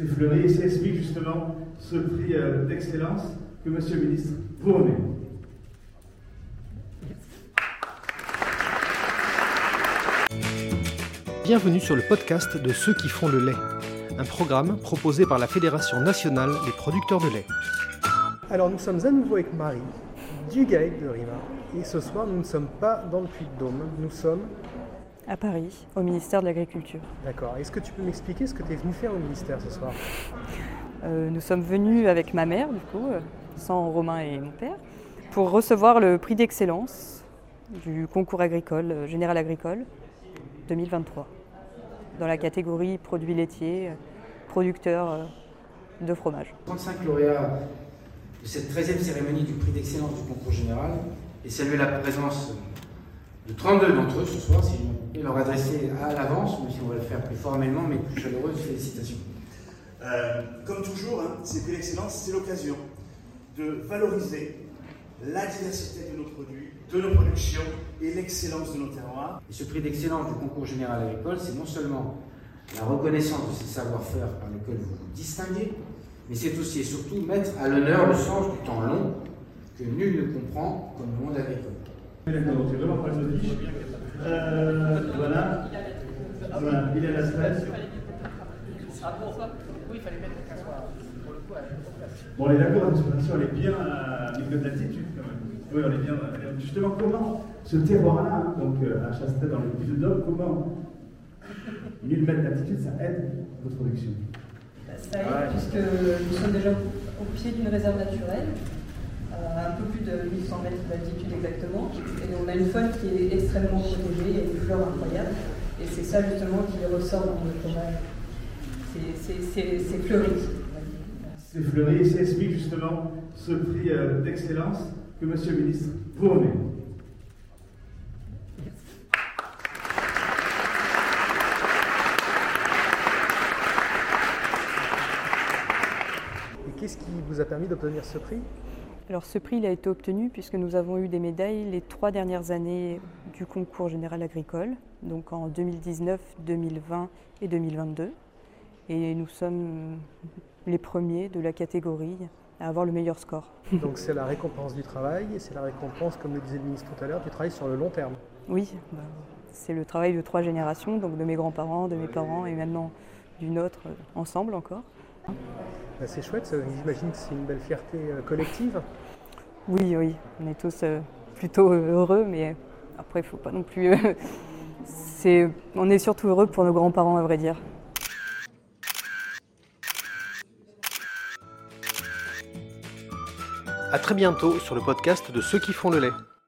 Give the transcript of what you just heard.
C'est fleuri et ça explique justement ce prix euh, d'excellence que Monsieur le ministre vous remet. Bienvenue sur le podcast de Ceux qui font le lait, un programme proposé par la Fédération nationale des producteurs de lait. Alors nous sommes à nouveau avec Marie du GAEC de Riva. Et ce soir, nous ne sommes pas dans le Puy-de-Dôme, nous sommes à Paris, au ministère de l'Agriculture. D'accord. Est-ce que tu peux m'expliquer ce que tu es venu faire au ministère ce soir? Euh, Nous sommes venus avec ma mère, du coup, euh, sans Romain et mon père, pour recevoir le prix d'excellence du concours agricole, euh, général agricole 2023, dans la catégorie produits laitiers, producteurs de fromage. 35 lauréats de cette 13e cérémonie du prix d'excellence du concours général et saluer la présence de 32 d'entre eux ce soir, si je peux leur adresser à l'avance, même si on va le faire plus formellement, mais plus chaleureuse félicitations. Euh, comme toujours, hein, ces prix d'excellence, c'est l'occasion de valoriser la diversité de nos produits, de nos productions et l'excellence de nos terroirs. Et ce prix d'excellence du concours général agricole, c'est non seulement la reconnaissance de ces savoir-faire par lesquels vous vous distinguez, mais c'est aussi et surtout mettre à l'honneur le sens du temps long que nul ne comprend comme le monde agricole. D'accord, vraiment pas euh, voilà. Il est à la stress. Oui, il fallait mettre le pour le coup. Bon, on est d'accord, elle est bien à niveau d'altitude quand même. Oui, on est bien. Justement, comment ce terroir-là, hein, donc euh, à Chastel dans les de d'Homme, comment 1000 mètres d'altitude, ça aide votre production? Ça aide, puisque nous sommes déjà au pied d'une réserve naturelle un peu plus de 1100 mètres d'altitude exactement. Et on a une faune qui est extrêmement protégée, il y a une flore incroyable. Et c'est ça justement qui ressort dans le forêt. C'est fleuri. C'est fleuri et ça explique justement ce prix euh, d'excellence que Monsieur le ministre vous remet. Et qu'est-ce qui vous a permis d'obtenir ce prix? Alors ce prix il a été obtenu puisque nous avons eu des médailles les trois dernières années du concours général agricole, donc en 2019, 2020 et 2022. Et nous sommes les premiers de la catégorie à avoir le meilleur score. Donc c'est la récompense du travail et c'est la récompense, comme le disait le ministre tout à l'heure, du travail sur le long terme. Oui, bah, c'est le travail de trois générations, donc de mes grands-parents, de mes parents et maintenant du nôtre, ensemble encore. Bah, c'est chouette, j'imagine que c'est une belle fierté euh, collective. Oui, oui, on est tous euh, plutôt heureux, mais après, il ne faut pas non plus. Euh, on est surtout heureux pour nos grands-parents, à vrai dire. À très bientôt sur le podcast de Ceux qui font le lait.